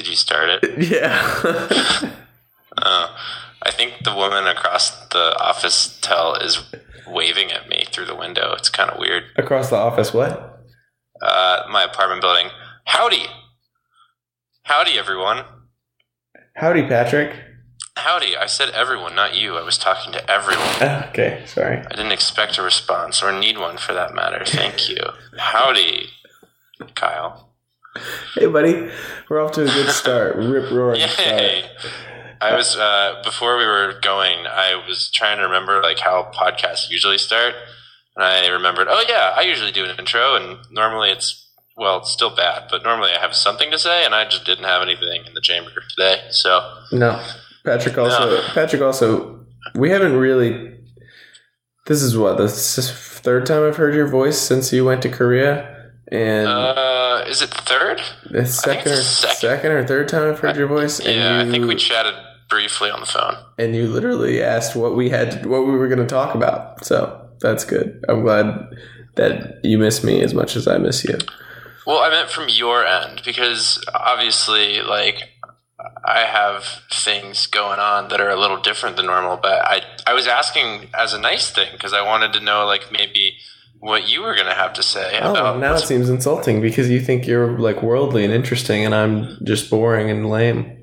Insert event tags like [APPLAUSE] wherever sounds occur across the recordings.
Did you start it? [LAUGHS] Yeah. Oh, [LAUGHS] I think the woman across the office tell is waving at me through the window. It's kind of weird. Across the office, what? Uh, my apartment building. Howdy, howdy, everyone. Howdy, Patrick. Howdy. I said everyone, not you. I was talking to everyone. [LAUGHS] Okay, sorry. I didn't expect a response or need one for that matter. Thank you. Howdy, Kyle. [LAUGHS] Hey, buddy. We're off to a good start. Rip roaring [LAUGHS] start. I was uh, before we were going. I was trying to remember like how podcasts usually start, and I remembered. Oh yeah, I usually do an intro, and normally it's well, it's still bad, but normally I have something to say, and I just didn't have anything in the chamber today. So No, Patrick also. No. Patrick also. We haven't really. This is what the third time I've heard your voice since you went to Korea, and uh, is it third? the second or second. second. or third time I've heard your voice. And Yeah, you, I think we chatted briefly on the phone. and you literally asked what we had, what we were going to talk about. So that's good. I'm glad that you miss me as much as I miss you. Well, I meant from your end because obviously, like, I have things going on that are a little different than normal. But I, I was asking as a nice thing because I wanted to know, like, maybe what you were going to have to say. Oh, now it seems insulting because you think you're like worldly and interesting, and I'm just boring and lame.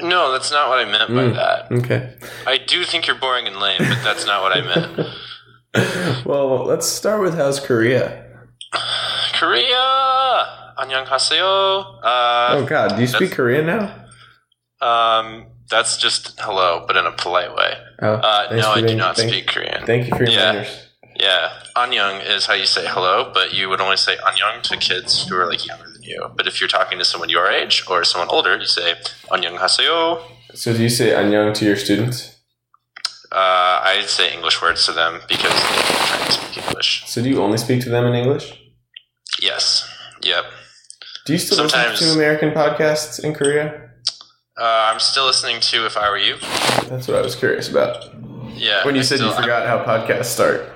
No, that's not what I meant by mm, that. Okay. I do think you're boring and lame, but that's not what I meant. [LAUGHS] well, let's start with how's Korea? [SIGHS] Korea! Annyeonghaseyo! Uh, oh, God. Do you speak Korean now? Um, that's just hello, but in a polite way. Oh, uh, no, I do not speak Korean. Thank you for your yeah. manners. Yeah, Annyeong is how you say hello, but you would only say Annyeong to kids who are like younger than you. But if you're talking to someone your age or someone older, you say Annyeong haseyo. So do you say annyeong to your students? Uh, I'd say English words to them because they're trying to speak English. So do you only speak to them in English? Yes. Yep. Do you still Sometimes- listen to American podcasts in Korea? Uh, I'm still listening to If I Were You. That's what I was curious about. Yeah. When you I said you still- forgot how podcasts start.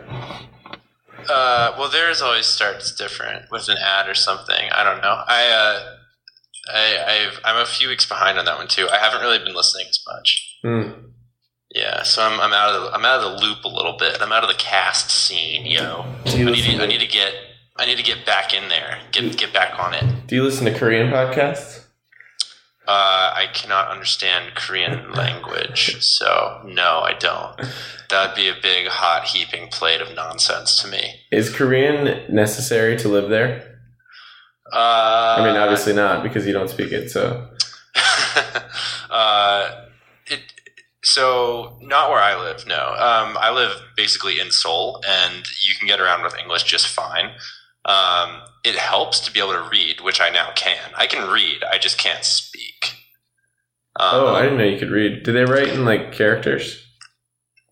Uh, well, theirs always starts different with an ad or something. I don't know. I, uh, I, I've, I'm a few weeks behind on that one too. I haven't really been listening as much. Hmm. Yeah, so I'm, I'm out of the I'm out of the loop a little bit. I'm out of the cast scene, yo. I need listen to, I need to get I need to get back in there. Get get back on it. do you listen to Korean podcasts? Uh, I cannot understand Korean language, so no, I don't. That would be a big hot heaping plate of nonsense to me. Is Korean necessary to live there? Uh, I mean, obviously not because you don't speak it. So [LAUGHS] uh, it, so not where I live. No, um, I live basically in Seoul, and you can get around with English just fine. Um, it helps to be able to read, which I now can. I can read, I just can't speak. Um, oh, I didn't know you could read. Do they write in like characters?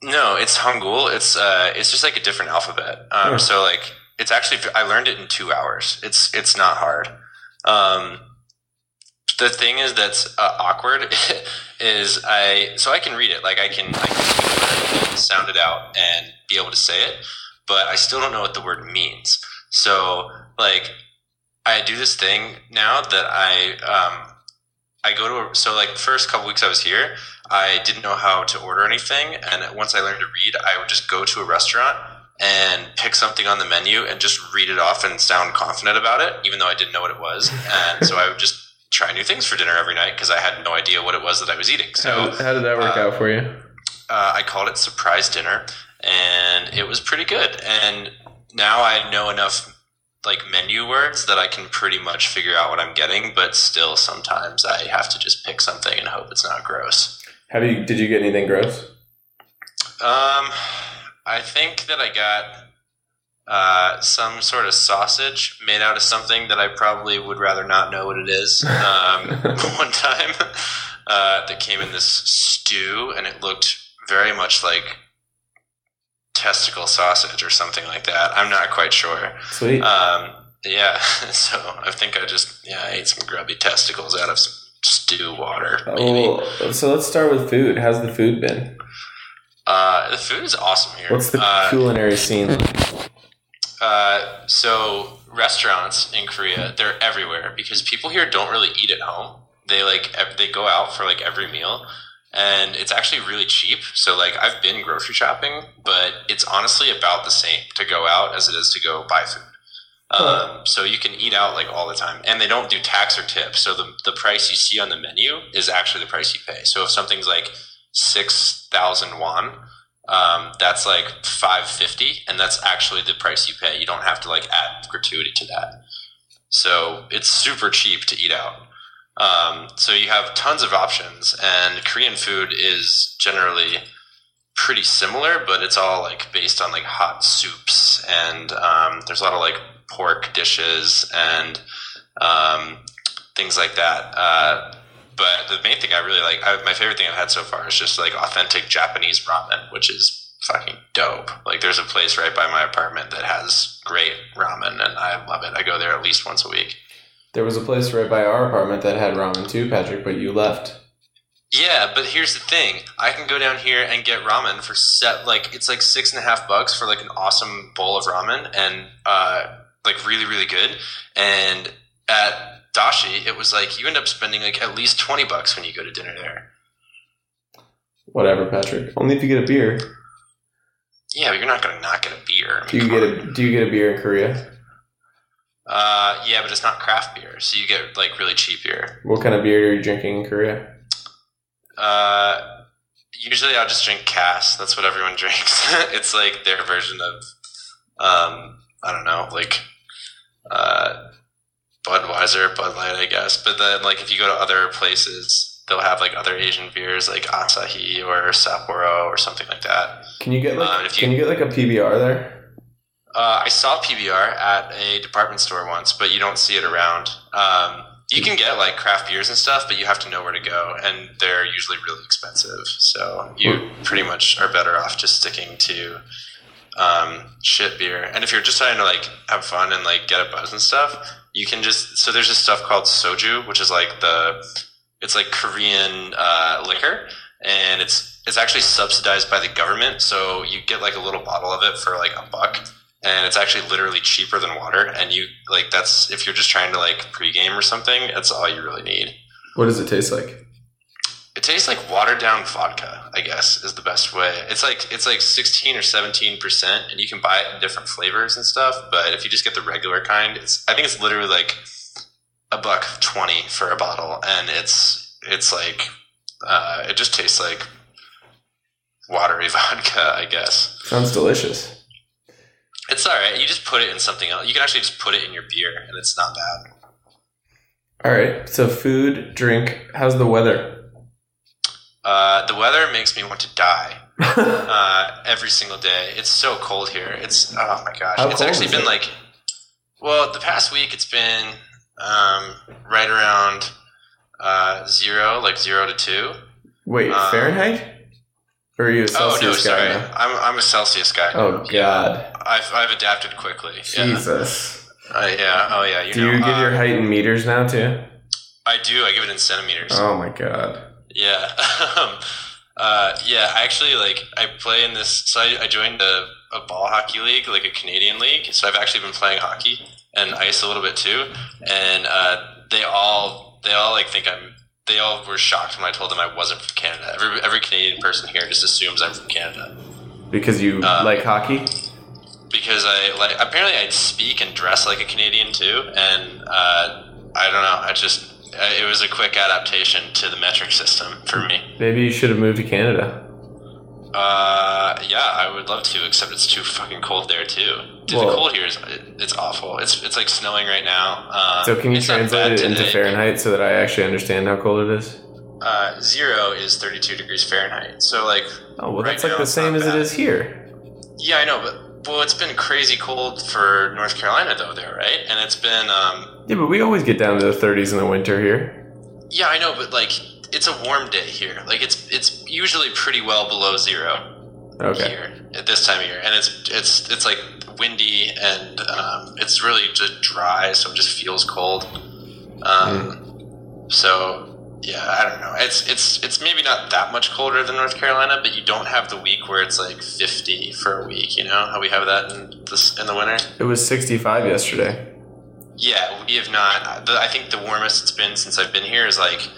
no, it's Hangul. It's uh, it's just like a different alphabet. Um, Hmm. So like, it's actually I learned it in two hours. It's it's not hard. Um, the thing is that's uh, awkward [LAUGHS] is I so I can read it like I can I can sound it out and be able to say it, but I still don't know what the word means. So like I do this thing now that I um I go to a, so like the first couple weeks I was here, I didn't know how to order anything, and once I learned to read, I would just go to a restaurant and pick something on the menu and just read it off and sound confident about it, even though I didn't know what it was. And so I would just try new things for dinner every night because I had no idea what it was that I was eating. So How, how did that work uh, out for you? uh, I called it surprise dinner, and it was pretty good. And now I know enough like menu words that I can pretty much figure out what I'm getting. But still, sometimes I have to just pick something and hope it's not gross. How do you did you get anything gross? Um, I think that I got uh, some sort of sausage made out of something that I probably would rather not know what it is. Um, [LAUGHS] [LAUGHS] one time uh, that came in this stew, and it looked very much like testicle sausage or something like that. I'm not quite sure. Sweet. Um, yeah, [LAUGHS] so I think I just yeah I ate some grubby testicles out of some stew water. Maybe. well, so let's start with food. How's the food been? Uh, the food is awesome here. What's the uh, culinary scene? like? Uh, so restaurants in Korea, they're everywhere because people here don't really eat at home. they like they go out for like every meal, and it's actually really cheap. So like I've been grocery shopping, but it's honestly about the same to go out as it is to go buy food. Um, so you can eat out like all the time, and they don't do tax or tip. So the the price you see on the menu is actually the price you pay. So if something's like six thousand won, um, that's like five fifty, and that's actually the price you pay. You don't have to like add gratuity to that. So it's super cheap to eat out. Um, so you have tons of options, and Korean food is generally pretty similar, but it's all like based on like hot soups, and um, there's a lot of like pork dishes and um, things like that. Uh, but the main thing I really like, I, my favorite thing I've had so far is just like authentic Japanese ramen, which is fucking dope. Like there's a place right by my apartment that has great ramen, and I love it. I go there at least once a week. There was a place right by our apartment that had ramen too, Patrick, but you left. Yeah, but here's the thing: I can go down here and get ramen for set like it's like six and a half bucks for like an awesome bowl of ramen, and uh, like really really good. And at Dashi, it was like you end up spending like at least twenty bucks when you go to dinner there. Whatever, Patrick. Only if you get a beer. Yeah, but you're not gonna not get a beer. I mean, Do you get on. a Do you get a beer in Korea? Uh, yeah, but it's not craft beer, so you get like really cheap beer. What kind of beer are you drinking in Korea? Uh, usually I'll just drink Cass. That's what everyone [LAUGHS] drinks. it's like their version of, um, I don't know, like, uh, Budweiser, Bud Light, I guess. But then, like, if you go to other places, they'll have like other Asian beers, like Asahi or Sapporo or something like that. Can you get like Uh, you- Can you get like a PBR there? Uh, I saw PBR at a department store once, but you don't see it around. Um, you can get like craft beers and stuff, but you have to know where to go, and they're usually really expensive. So you pretty much are better off just sticking to um, shit beer. And if you're just trying to like have fun and like get a buzz and stuff, you can just so there's this stuff called soju, which is like the it's like Korean uh, liquor, and it's it's actually subsidized by the government. So you get like a little bottle of it for like a buck, and it's actually literally cheaper than water. And you like that's if you're just trying to like pregame or something, that's all you really need. What does it taste like? It tastes like watered down vodka, I guess, is the best way. It's like it's like sixteen or seventeen percent, and you can buy it in different flavors and stuff. But if you just get the regular kind, it's I think it's literally like a buck twenty for a bottle, and it's it's like uh, it just tastes like watery [LAUGHS] vodka, I guess. Sounds delicious. It's all right. You just put it in something else. You can actually just put it in your beer, and it's not bad. All right. So food, drink. How's the weather? Uh, the weather makes me want to die. [LAUGHS] uh, every single day. It's so cold here. It's oh my gosh. How it's actually been it? like well, the past week it's been um, right around uh, zero, like zero to two. Wait, Um, Fahrenheit? Or are you a Celsius oh no, sorry, now? I'm I'm a Celsius guy. Oh Yeah. God, I've I've adapted quickly. Yeah, Jesus! uh, yeah, oh yeah. You Do know, you give uh, your height in meters now too? I do. I give it in centimeters. Oh my God! Yeah. [LAUGHS] um, uh, yeah, I actually like I play in this. So I, I joined a, a ball hockey league, like a Canadian league. So I've actually been playing hockey and ice a little bit too. And uh, they all they all like think I'm. They all were shocked when I told them I wasn't from Canada. Every every Canadian person here just assumes I'm from Canada Because you Uh, like hockey? because I like apparently I speak and dress like a Canadian too, and uh, I don't know. I just it was a quick adaptation to the metric system for me. Maybe you should have moved to Canada. Uh, yeah, I would love to, except it's too fucking cold there too. Dude, Well- the cold here is it's awful. It's it's like snowing right now. Um, So can you translate it into today. Fahrenheit so that I actually understand how cold it is? Uh, zero is thirty two degrees Fahrenheit. So like, Oh well, Right that's like the same as it bad. is here. yeah, I know, but well, it's been crazy cold for North Carolina though, there, right? And it's been um, Yeah, but we always get down to the 30s in the winter here. yeah, I know, but like it's a warm day here. Like it's it's usually pretty well below zero. Okay. here at this time of year, and it's it's it's like windy and um, it's really just dry, so it just feels cold. Um, So yeah, I don't know. It's it's it's maybe not that much colder than North Carolina, but you don't have the week where it's like fifty for a week. You know how we have that in this in the winter. It was 65 yesterday. Yeah, we have not. I think the warmest it's been since I've been here is like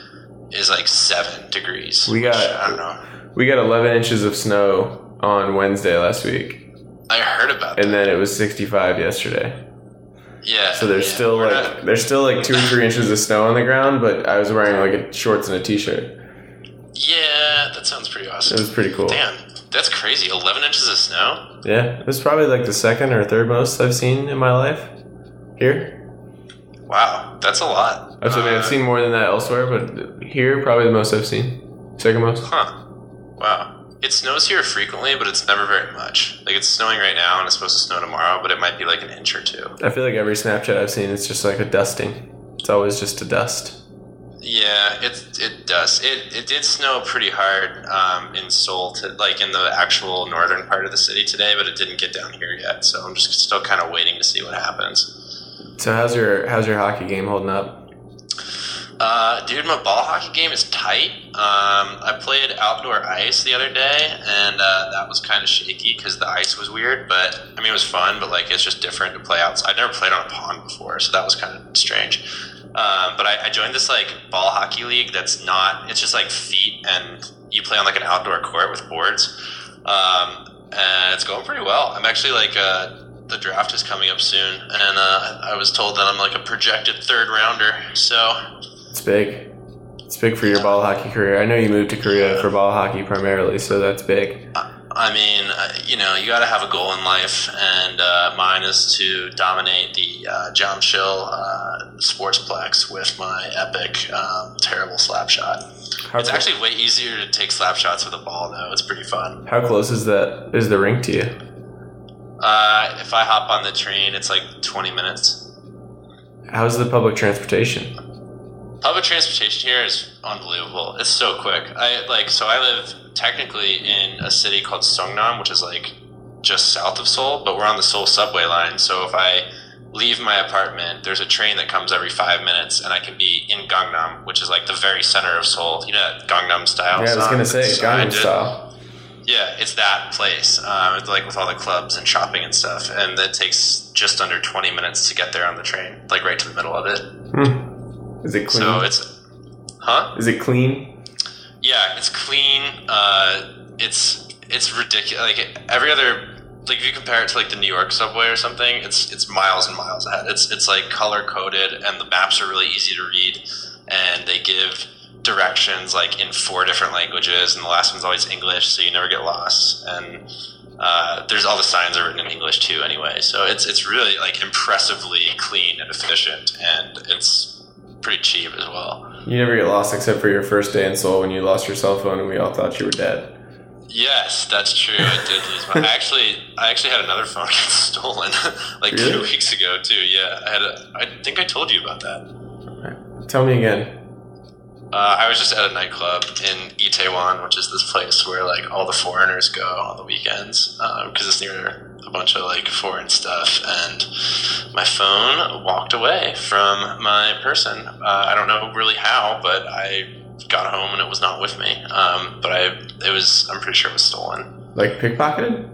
is like seven degrees. We got- which, I don't know. We got 11 inches of snow on Wednesday last week, I heard about it. and that. then it was 65 yesterday. Yeah. So there's yeah, still like not- there's still like two or three inches of snow on the ground, but I was wearing like a shorts and a t-shirt. yeah, that sounds pretty awesome. It was pretty cool. Damn, that's crazy. Eleven inches of snow. Yeah, it was probably like the second or third most I've seen in my life here. Wow, that's a lot. I've, I mean, I've Uh, seen more than that elsewhere, but here probably the most I've seen. Second most. Huh. Wow. It snows here frequently, but it's never very much. Like it's snowing right now, and it's supposed to snow tomorrow, but it might be like an inch or two. I feel like every Snapchat I've seen, it's just like a dusting. It's always just a dust. Yeah, it it does. It it did snow pretty hard um, in Seoul, to, like in the actual northern part of the city today, but it didn't get down here yet. So I'm just still kind of waiting to see what happens. So how's your how's your hockey game holding up? Uh, dude, my ball hockey game is tight. Um, I played outdoor ice the other day, and uh, that was kind of shaky because the ice was weird. But I mean, it was fun, but like it's just different to play outside. I've never played on a pond before, so that was kind of strange. Um, but I, I joined this like ball hockey league that's not. It's just like feet, and you play on like an outdoor court with boards. Um, and it's going pretty well. I'm actually like. Uh, the draft is coming up soon, and uh, I was told that I'm like a projected third rounder. So It's big. It's big for your ball hockey career. I know you moved to Korea for ball hockey primarily, so that's big. I mean, uh, you know, you got to have a goal in life, and uh, mine is to dominate the uh, Jamsil uh, Sportsplex with my epic, um, terrible slap shot. How, It's actually way easier to take slap shots with a ball, though. It's pretty fun. how close is that? Is the rink to you? Uh, if I hop on the train, it's like 20 minutes. How's the public transportation? Public transportation here is unbelievable. It's so quick. I like so I live technically in a city called Seongnam, which is like just south of Seoul, but we're on the Seoul subway line. So if I leave my apartment, there's a train that comes every five minutes, and I can be in Gangnam, which is like the very center of Seoul. You know that Gangnam style. Yeah, I was song gonna say Gangnam style. Yeah, it's that place. Um, it's like with all the clubs and shopping and stuff, and it takes just under 20 minutes to get there on the train, like right to the middle of it. Hmm. Is it clean? So it's, huh? is it clean? Yeah, it's clean. Uh, it's it's ridiculous. Like every other, like if you compare it to like the New York subway or something, it's it's miles and miles ahead. It's it's like color coded, and the maps are really easy to read, and they give directions like in four different languages, and the last one's always English, so you never get lost. And uh, there's all the signs are written in English too, anyway. So it's it's really like impressively clean and efficient, and it's pretty cheap as well. You never get lost except for your first day in Seoul when you lost your cell phone and we all thought you were dead. Yes, that's true. I did lose my. I actually, I actually had another phone [LAUGHS] stolen [LAUGHS] like two weeks ago too. Yeah, I had. A, I think I told you about that. Tell me again. Uh, I was just at a nightclub in Itaewon, which is this place where like all the foreigners go on the weekends because it's near a bunch of like foreign stuff. And my phone walked away from my person. Uh, I don't know really how, but I got home and it was not with me. Um, but I, it was. I'm pretty sure it was stolen. Like pickpocketed?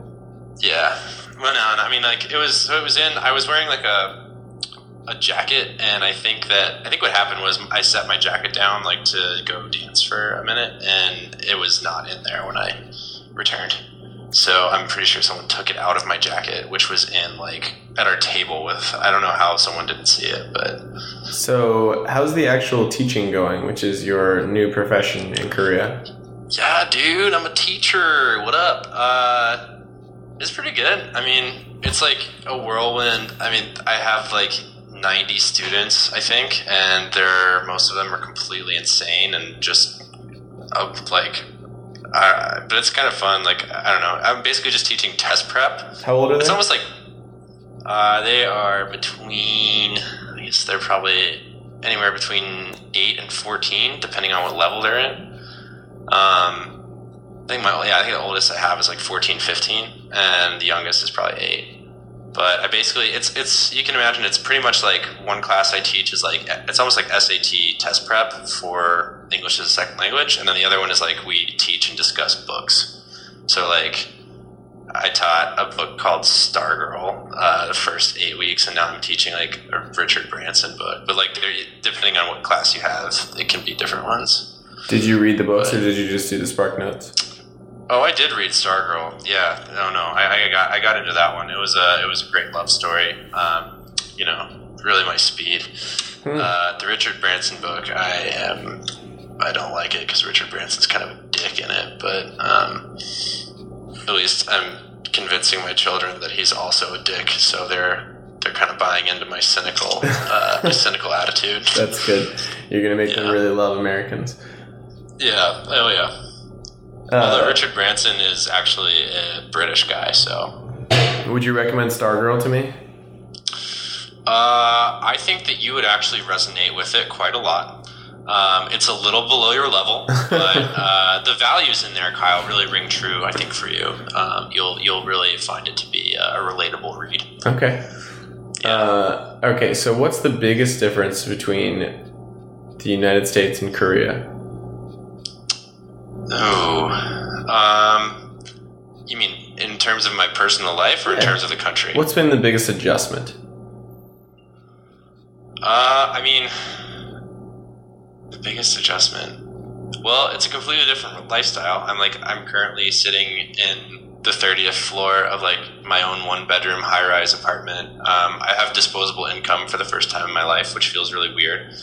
Yeah. Well, no, I mean, like it was. So it was in. I was wearing like a a jacket, and I think that I think what happened was I set my jacket down like to go dance for a minute, and it was not in there when I returned. So I'm pretty sure someone took it out of my jacket, which was in like at our table with. I don't know how someone didn't see it, but So, how's the actual teaching going, which is your new profession in Korea? Yeah, dude, I'm a teacher. What up? Uh, it's pretty good. I mean, it's like a whirlwind. I mean, I have like 90 students, I think, and they're most of them are completely insane and just uh, like. Uh, but it's kind of fun. Like I don't know. I'm basically just teaching test prep. How old are they? It's almost like uh, they are between. I guess they're probably anywhere between eight and fourteen, depending on what level they're in. Um, I think my yeah, I think the oldest I have is like 14, 15, and the youngest is probably eight. But I basically it's it's you can imagine it's pretty much like one class I teach is like it's almost like SAT test prep for English as a second language, and then the other one is like we teach and discuss books. So like I taught a book called Stargirl uh, the first eight weeks, and now I'm teaching like a Richard Branson book. But like, depending on what class you have, it can be different ones. Did you read the books or did you just do the Spark Notes? Oh, I did read Stargirl. Yeah, no, no, I, I got I got into that one. It was a it was a great love story. Um, you know, really my speed. Hmm. Uh, the Richard Branson book, I am. I don't like it because Richard Branson's kind of a dick in it, but um, at least I'm convincing my children that he's also a dick, so they're they're kind of buying into my cynical [LAUGHS] uh, my cynical attitude. That's good. You're gonna make them really love Americans. Yeah, oh yeah. Although Uh, Richard Branson is actually a British guy, so would you recommend Stargirl to me? Uh, I think that you would actually resonate with it quite a lot. Um, it's a little below your level, [LAUGHS] but uh, the values in there, Kyle, really ring true. I think for you, um, you'll you'll really find it to be a, a relatable read. Okay. Uh, okay, so what's the biggest difference between the United States and Korea? Oh, um, you mean in terms of my personal life or in Yeah. terms of the country? What's been the biggest adjustment? Uh, I mean, the biggest adjustment. Well, it's a completely different lifestyle. I'm like, I'm currently sitting in the 30th floor of like my own one bedroom high rise apartment. Um, I have disposable income for the first time in my life, which feels really weird.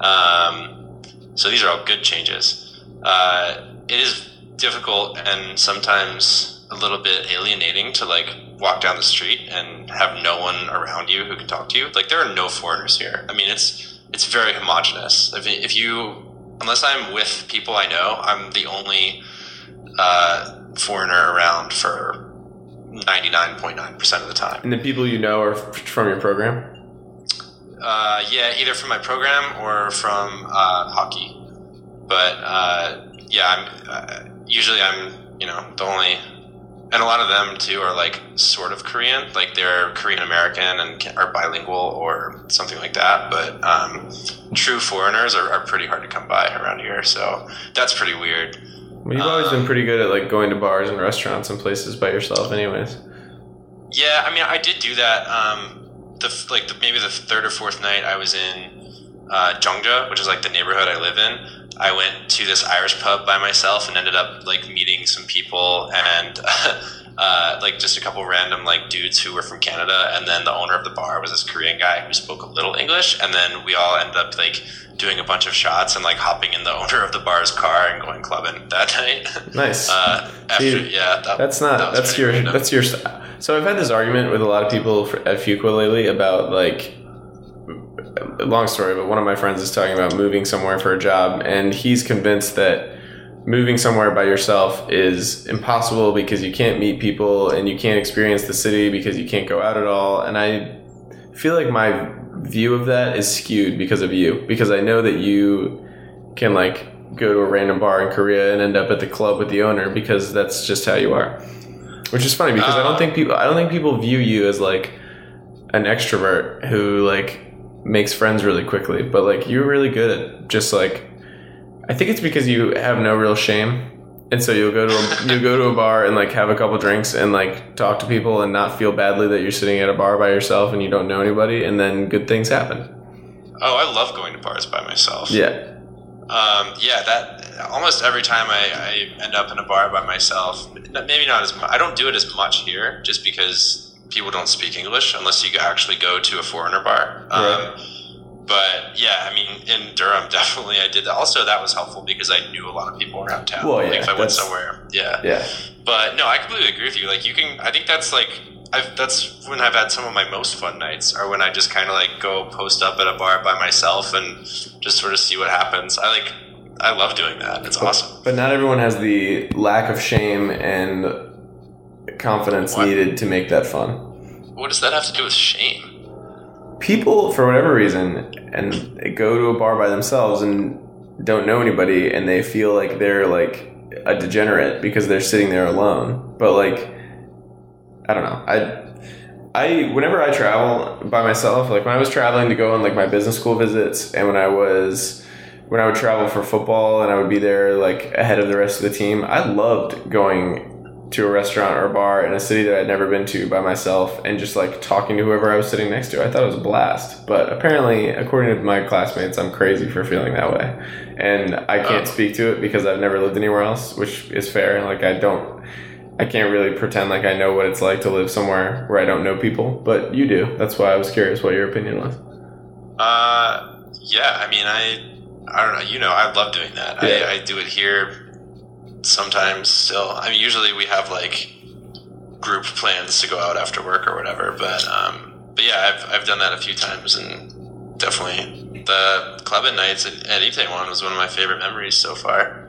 Um, so these are all good changes. Uh, it is difficult and sometimes a little bit alienating to like walk down the street and have no one around you who can talk to you. Like there are no foreigners here. I mean, it's it's very homogenous. If, if you unless I'm with people I know, I'm the only uh, foreigner around for ninety nine point nine percent of the time. And the people you know are f- from your program? Uh, yeah, either from my program or from uh, hockey. But uh, yeah, I'm uh, usually I'm you know the only, and a lot of them too are like sort of Korean, like they're Korean American and are bilingual or something like that. But um, true foreigners are, are pretty hard to come by around here, so that's pretty weird. Well, you've always been Um, pretty good at like going to bars and restaurants and places by yourself, anyways. Yeah, I mean, I did do that. Um, the like the, maybe the third or fourth night I was in uh, Jeongja, which is like the neighborhood I live in. I went to this Irish pub by myself and ended up like meeting some people and [LAUGHS] uh, like just a couple random like dudes who were from Canada. And then the owner of the bar was this Korean guy who spoke a little English. And then we all ended up like doing a bunch of shots and like hopping in the owner of the bar's car and going clubbing that [LAUGHS] night. Nice. uh, after, yeah, that, That's not. that that's your. random. That's your. So I've had this argument with a lot of people for, at Fuqua lately about like. Long story, but one of my friends is talking about moving somewhere for a job, and he's convinced that moving somewhere by yourself is impossible because you can't meet people and you can't experience the city because you can't go out at all. And I feel like my view of that is skewed because of you, because I know that you can like go to a random bar in Korea and end up at the club with the owner because that's just how you are. Which is funny because I don't Uh. think people I don't think people view you as like an extrovert who like makes friends really quickly, but like you're really good at just like I think it's because you have no real shame. And so you'll go to a, [LAUGHS] you'll go to a bar and like have a couple drinks and like talk to people and not feel badly that you're sitting at a bar by yourself and you don't know anybody and then good things happen. Oh, I love going to bars by myself. Yeah. Um, yeah, that almost every time I, I end up in a bar by myself, maybe not as much. I don't do it as much here, just because people don't speak English unless you actually go to a foreigner bar. Um, but yeah, I mean, in Durham, [LAUGHS] definitely I did that. Also, that was helpful because I knew a lot of people around town. Well, like yeah, if I went somewhere, yeah. Yeah. But no, I completely agree with you. Like you can, I think that's like, I've, that's when I've had some of my most fun nights, are when I just kind of like go post up at a bar by myself and just sort of see what happens. I like, I love doing that. It's awesome. But not everyone has the lack of shame and confidence What? needed to make that fun. What does that have to do with shame? People, for whatever reason, and they go to a bar by themselves and don't know anybody, and they feel like they're like a degenerate because they're sitting there alone. But like, I don't know. I I whenever I travel by myself, like when I was traveling to go on like my business school visits, and when I was when I would travel for football and I would be there like ahead of the rest of the team, I loved going to a restaurant or a bar in a city that I'd never been to by myself and just like talking to whoever I was sitting next to. I thought it was a blast. But apparently, according to my classmates, I'm crazy for feeling that way. And I can't Oh. speak to it because I've never lived anywhere else, which is fair. Like, I don't. I can't really pretend like I know what it's like to live somewhere where I don't know people, but you do. That's why I was curious what your opinion was. Uh, yeah. I mean, I, I don't know. You know, I love doing that. Yeah. I, I do it here sometimes. Still, I mean, usually we have like group plans to go out after work or whatever. But um, but yeah, I've I've done that a few times and definitely the club at nights at, at Itaewon was one of my favorite memories so far.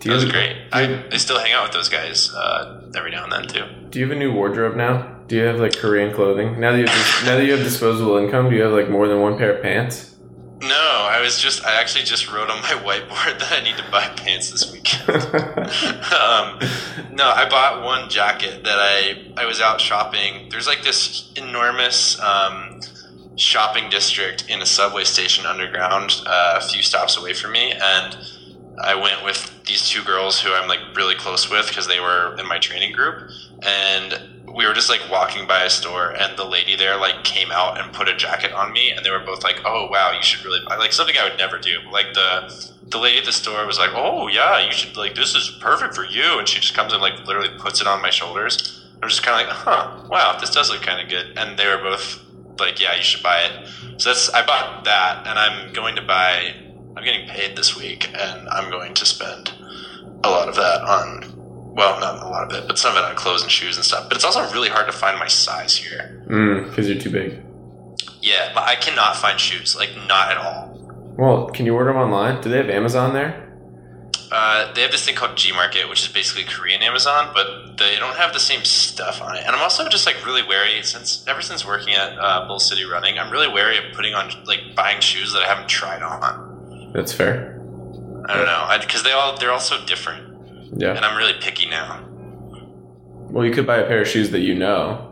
Do That was great. do you- I, I still hang out with those guys uh, every now and then too. do you have a new wardrobe now? Do you have like Korean clothing now that you have now that you have disposable income? Do you have like more than one pair of pants? No, I was just I actually just wrote on my [LAUGHS] whiteboard that I need to buy pants this weekend. [LAUGHS] um, no, I bought one jacket that I I was out shopping. There's like this enormous um, shopping district in a subway station underground, uh, a few stops away from me, and I went with these two girls who I'm like really close with because they were in my training group, and we were just like walking by a store, and the lady there like came out and put a jacket on me, and they were both like, "Oh wow, you should really buy like something I would never do." Like the the lady at the store was like, "Oh yeah, you should like this is perfect for you," and she just comes and like literally puts it on my shoulders. I'm just kind of like, "Huh, wow, this does look kind of good," and they were both like, "Yeah, you should buy it." So that's I bought that, and I'm going to buy. I'm getting paid this week, and I'm going to spend a lot of that on. Well, not a lot of it, but some of it on clothes and shoes and stuff. But it's also really hard to find my size here. Mm, because you're too big. Yeah, but I cannot find shoes, like not at all. Well, can you order them online? Do they have Amazon there? Uh, they have this thing called G Market, which is basically Korean Amazon, but they don't have the same stuff on it. And I'm also just like really wary since ever since working at uh, Bull City Running, I'm really wary of putting on like buying shoes that I haven't tried on. That's fair. I don't know because they all they're all so different, Yeah. and I'm really picky now. Well, you could buy a pair of shoes that you know.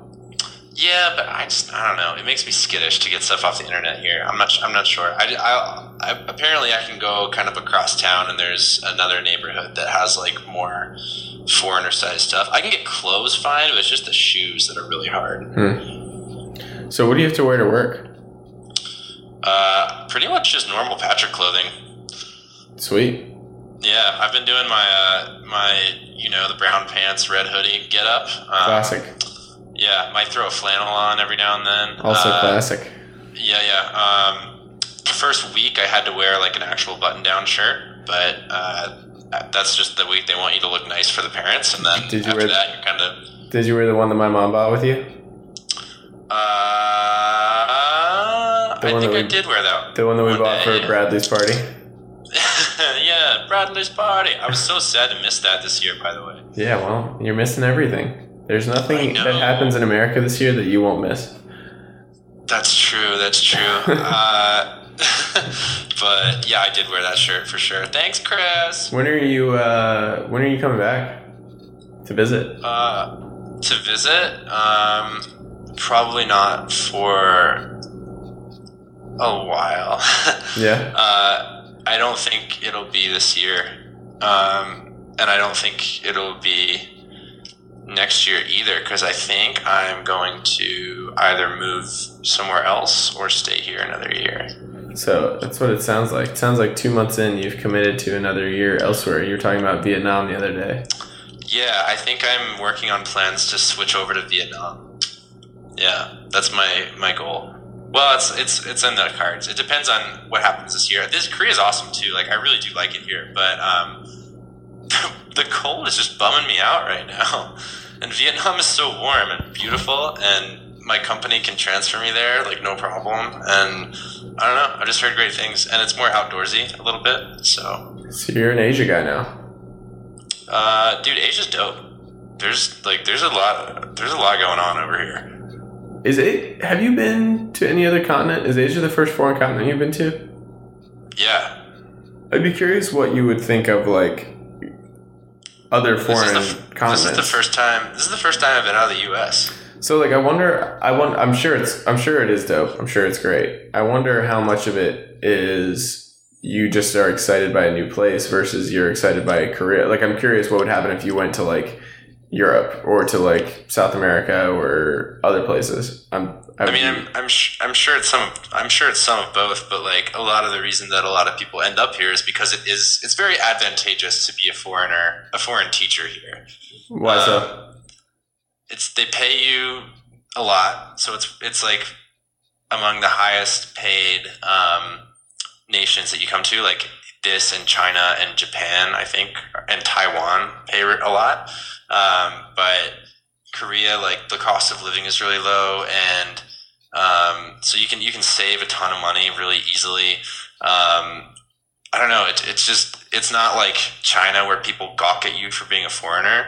Yeah, but I just I don't know. It makes me skittish to get stuff off the internet here. I'm not I'm not sure. I, I, I apparently I can go kind of across town and there's another neighborhood that has like more foreigner sized stuff. I can get clothes fine, but it's just the shoes that are really hard. Hmm. So, what do you have to wear to work? Uh, pretty much just normal Patrick clothing. Sweet. Yeah, I've been doing my uh, my you know the brown pants, red hoodie get up. Um, Classic. Yeah, might throw a flannel on every now and then. Also Uh, classic. Yeah, yeah. Um, first week I had to wear like an actual button-down shirt, but uh, that's just the week they want you to look nice for the parents, and then Did you after wear- that you're kind of. Did you wear the one that my mom bought with you? Uh, The I one think that I we- did wear that. The one that we bought day. for Bradley's party? Yeah, Bradley's party. I was so sad to miss that this year, by the way. Yeah, well, you're missing everything. There's nothing that happens in America this year that you won't miss. That's true. That's true. [LAUGHS] uh, [LAUGHS] but yeah, I did wear that shirt for sure. Thanks, Chris. When are you uh when are you coming back to visit? Uh, to visit, um, probably not for a while. [LAUGHS] Yeah. uh, I don't think it'll be this year, um, and I don't think it'll be next year either. Because I think I'm going to either move somewhere else or stay here another year. So that's what it sounds like. It sounds like two months in, you've committed to another year elsewhere. You were talking about Vietnam the other day. Yeah, I think I'm working on plans to switch over to Vietnam. Yeah, that's my my goal. Well, it's it's it's in the cards. It depends on what happens this year. This Korea is awesome too. Like I really do like it here, but um, [LAUGHS] the cold is just bumming me out right now. [LAUGHS] And Vietnam is so warm and beautiful, and my company can transfer me there like no problem. And I don't know. I just heard great things, and it's more outdoorsy a little bit. So So you're an Asia guy now. Uh, dude, Asia's dope. There's like there's a lot there's a lot going on over here. Is it? Have you been to any other continent? Is Asia the first foreign continent you've been to? Yeah, I'd be curious what you would think of like other foreign is, the, f- continents. this is the first time. This is the first time I've been out of the U.S. So like I wonder I want I'm sure it's I'm sure it is dope. I'm sure it's great. I wonder how much of it is you just are excited by a new place versus you're excited by a career. Like I'm curious what would happen if you went to like Europe or to like South America or other places. I'm. I mean, I'm I'm, sh- I'm sure it's some I'm sure it's some of both, but like a lot of the reason that a lot of people end up here is because it is it's very advantageous to be a foreigner, a foreign teacher here. why so? Um, It's they pay you a lot, so it's it's like among the highest paid um, nations that you come to, like this and China and Japan, I think, and Taiwan pay a lot. Um, but Korea, like the cost of living is really low, and um, so you can you can save a ton of money really easily. Um, I don't know. It, it's just it's not like China where people gawk at you for being a foreigner.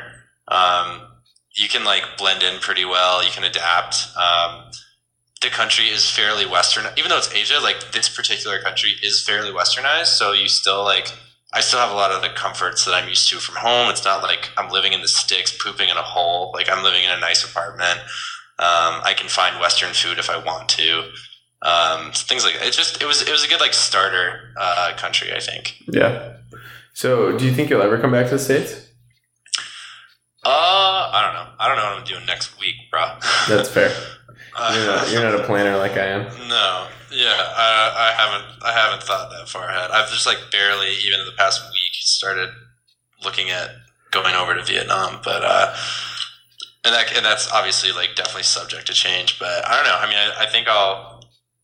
Um, you can like blend in pretty well. You can adapt. Um, the country is fairly western, even though it's Asia. Like this particular country is fairly westernized, so you still like. I still have a lot of the comforts that I'm used to from home. It's not like I'm living in the sticks, pooping in a hole. Like I'm living in a nice apartment. Um, I can find Western food if I want to. Um, things like that. It just it was it was a good like starter uh, country. I think. Yeah. So, do you think you'll ever come back to the states? Uh, I don't know. I don't know what I'm doing next week, bro. That's fair. [LAUGHS] Uh, You're not, you're not a planner like I am. [LAUGHS] No, yeah, I, I haven't. I haven't thought that far ahead. I've just like barely, even in the past week, started looking at going over to Vietnam. But uh, and that and that's obviously like definitely subject to change. But I don't know. I mean, I, I think I'll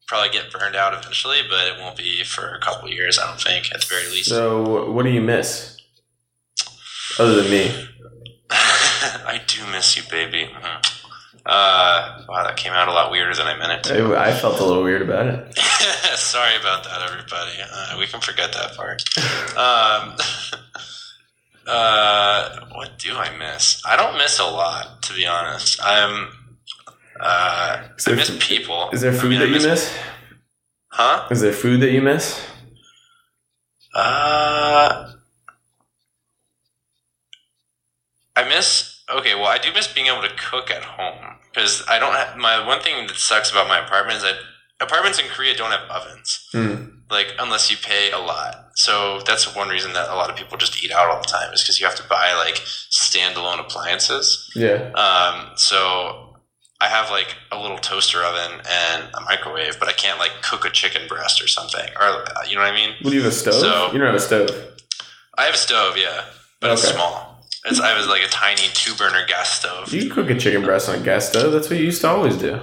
probably get burned out eventually, but it won't be for a couple years. I don't think, at the very least. So, what do you miss? Other than me. [LAUGHS] I do miss you, baby. Mhm. Uh, wow, that came out a lot weirder than I meant it to. I, I felt a little weird about it. [LAUGHS] Sorry about that, everybody. Uh, we can forget that part. Um, [LAUGHS] uh, what do I miss? I don't miss a lot, to be honest. I'm. Uh, Is I there miss people. Is there I food mean, I that you miss? Huh? Is there food that you miss? Uh, I miss. Okay, well, I do miss being able to cook at home because I don't. Have, my one thing that sucks about my apartment is that apartments in Korea don't have ovens. Hmm. like unless you pay a lot. So that's one reason that a lot of people just eat out all the time is because you have to buy like standalone appliances. Yeah. Um, so I have like a little toaster oven and a microwave, but I can't like cook a chicken breast or something, or uh, you know what I mean. Do you have a stove? So- you don't have a stove. I have a stove, yeah, but it's small. It's I was like a tiny two burner gas stove. You cook a chicken breast on a gas stove. That's what you used to always do.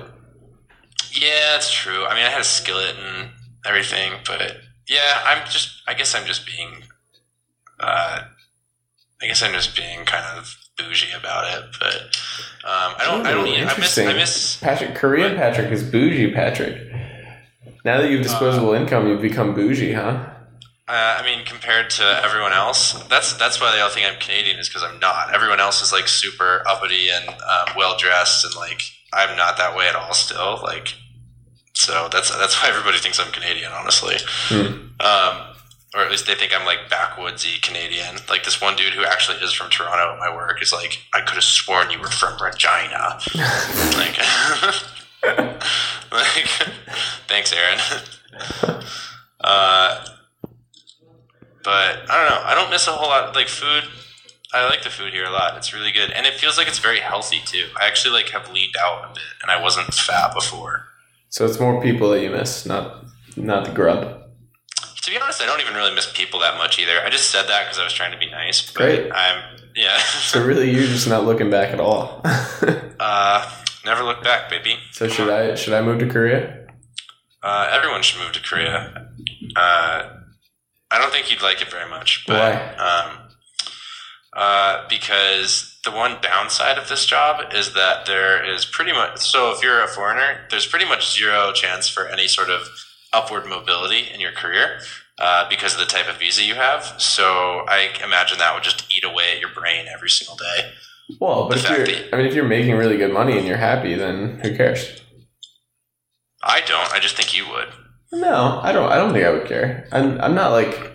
Yeah, that's true. I mean, I had a skillet and everything, but yeah, I'm just. I guess I'm just being. Uh, I guess I'm just being kind of bougie about it, but um, I don't. I don't. Ooh, Need, I miss. I miss. Patrick Korean Patrick is bougie Patrick. Now that you have disposable income, you've become bougie, huh? Uh, I mean, compared to everyone else, that's that's why they all think I'm Canadian is because I'm not. Everyone else is like super uppity and um, well dressed, and like I'm not that way at all. Still, like, so that's that's why everybody thinks I'm Canadian, honestly. Hmm. Um, or at least they think I'm like backwoodsy Canadian. Like this one dude who actually is from Toronto at my work is like, I could have sworn you were from Regina. [LAUGHS] like, [LAUGHS] like, [LAUGHS] thanks, Aaron. uh, but I don't know. I don't miss a whole lot. Like food, I like the food here a lot. It's really good, and it feels like it's very healthy too. I actually like have leaned out a bit, and I wasn't fat before. So it's more people that you miss, not not the grub. To be honest, I don't even really miss people that much either. I just said that because I was trying to be nice. But Great. I'm yeah. [LAUGHS] So really, you're just not looking back at all. [LAUGHS] uh, never look back, baby. so should I should I move to Korea? Uh, everyone should move to Korea. Uh, I don't think you'd like it very much, but um, uh, because the one downside of this job is that there is pretty much so if you're a foreigner, there's pretty much zero chance for any sort of upward mobility in your career uh, because of the type of visa you have. So I imagine that would just eat away at your brain every single day. Well, but The if you're, I mean, if you're making really good money and you're happy, then who cares? I don't. I just think you would. No, I don't. I don't think I would care. I'm. I'm not like.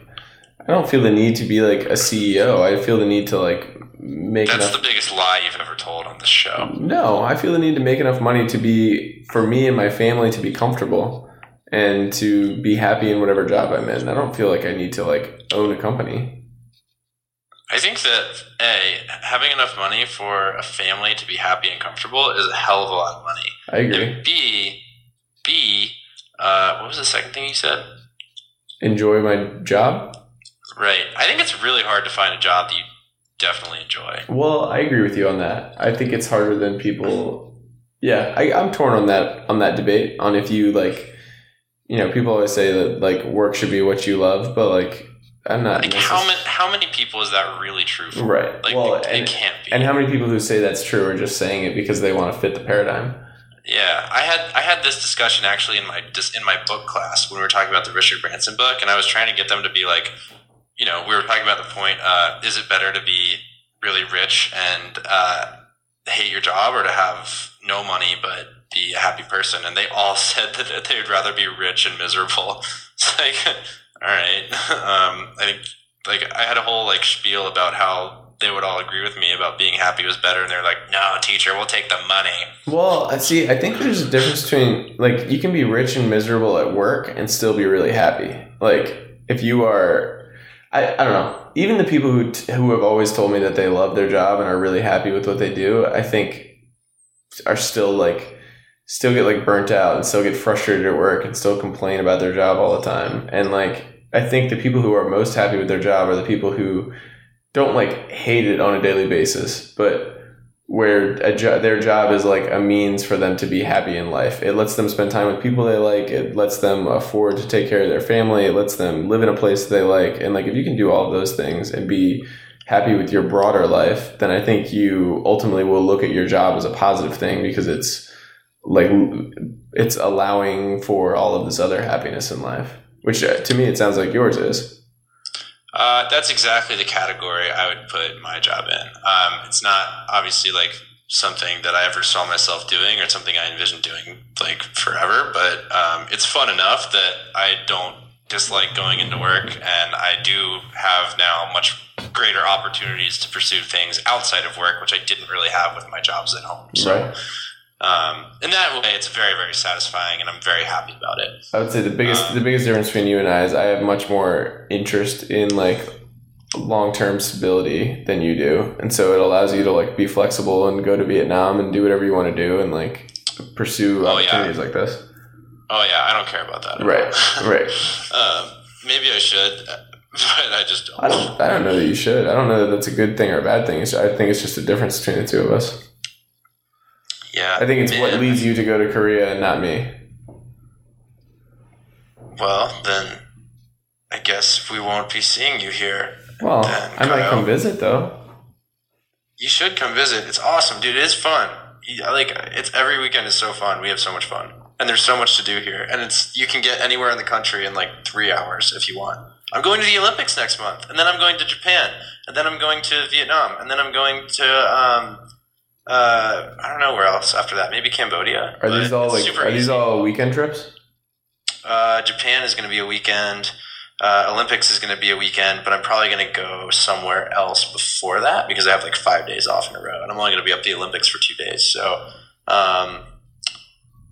I don't feel the need to be like a CEO. I feel the need to like make That's enough. the biggest lie you've ever told on this show. no, I feel the need to make enough money to be for me and my family to be comfortable and to be happy in whatever job I'm in. I don't feel like I need to like own a company. I think that a having enough money for a family to be happy and comfortable is a hell of a lot of money. I agree. And B, B, uh, what was the second thing you said? Enjoy my job. Right. I think it's really hard to find a job that you definitely enjoy. Well, I agree with you on that. I think it's harder than people. Yeah, I, I'm torn on that on that debate on if you like. You know, people always say that like work should be what you love, but like I'm not. Like how many how many people is that really true for? Right. Like well, it, and, it can't be. and how many people who say that's true are just saying it because they want to fit the paradigm? Yeah, I had I had this discussion actually in my in my book class when we were talking about the Richard Branson book, and I was trying to get them to be like, you know, we were talking about the point: uh, is it better to be really rich and uh, hate your job, or to have no money but be a happy person? And they all [LAUGHS] said that they would rather be rich and miserable. [LAUGHS] It's like, [LAUGHS] all right, um, I think like I had a whole like spiel about how they would all agree with me about being happy was better, and they're like, no, teacher, we'll take the money. Well, I see. I think there's a difference between like you can be rich and miserable at work and still be really happy. Like if you are, I, I don't know. Even the people who t- who have always told me that they love their job and are really happy with what they do, I think are still like still get like burnt out and still get frustrated at work and still complain about their job all the time. And like I think the people who are most happy with their job are the people who don't like hate it on a daily basis, but where jo- their job is like a means for them to be happy in life. It lets them spend time with people they like. It lets them afford to take care of their family. It lets them live in a place they like. And like if you can do all of those things and be happy with your broader life, then I think you ultimately will look at your job as a positive thing because it's like it's allowing for all of this other happiness in life. Which uh, to me it sounds like yours is. Uh, that's exactly the category I would put my job in. Um, it's not obviously like something that I ever saw myself doing or something I envisioned doing like forever, but um, it's fun enough that I don't dislike going into work, and I do have now much greater opportunities to pursue things outside of work, which I didn't really have with my jobs at home. So. Right. Um, in that way, it's very, very satisfying, and I'm very happy about it. I would say the biggest the biggest difference between you and I is I have much more interest in like long term stability than you do, and so it allows you to like be flexible and go to Vietnam and do whatever you want to do and like pursue Oh, yeah. opportunities like this. Oh yeah, I don't care about that. Right, right. [LAUGHS] um, maybe I should, [LAUGHS] but I just don't. I don't I don't know that you should. I don't know that that's a good thing or a bad thing. It's, I think it's just a difference between the two of us. Yeah, I think it's what leads you to go to Korea and not me. Well, then I guess we won't be seeing you here. Well, Then, I might Kyle. come visit though. You should come visit. It's awesome, dude. It is fun. You- Like it's every weekend is so fun. We have so much fun, and there's so much to do here. And it's you can get anywhere in the country in like three hours if you want. I'm going to the Olympics next month, and then I'm going to Japan, and then I'm going to Vietnam, and then I'm going to um, uh, I don't know where else after that. Maybe Cambodia. Are these all like are these easy. all weekend trips? Uh, Japan is going to be a weekend. Uh, Olympics is going to be a weekend, but I'm probably going to go somewhere else before that because I have like five days off in a row, and I'm only going to be up the Olympics for two days. So, um,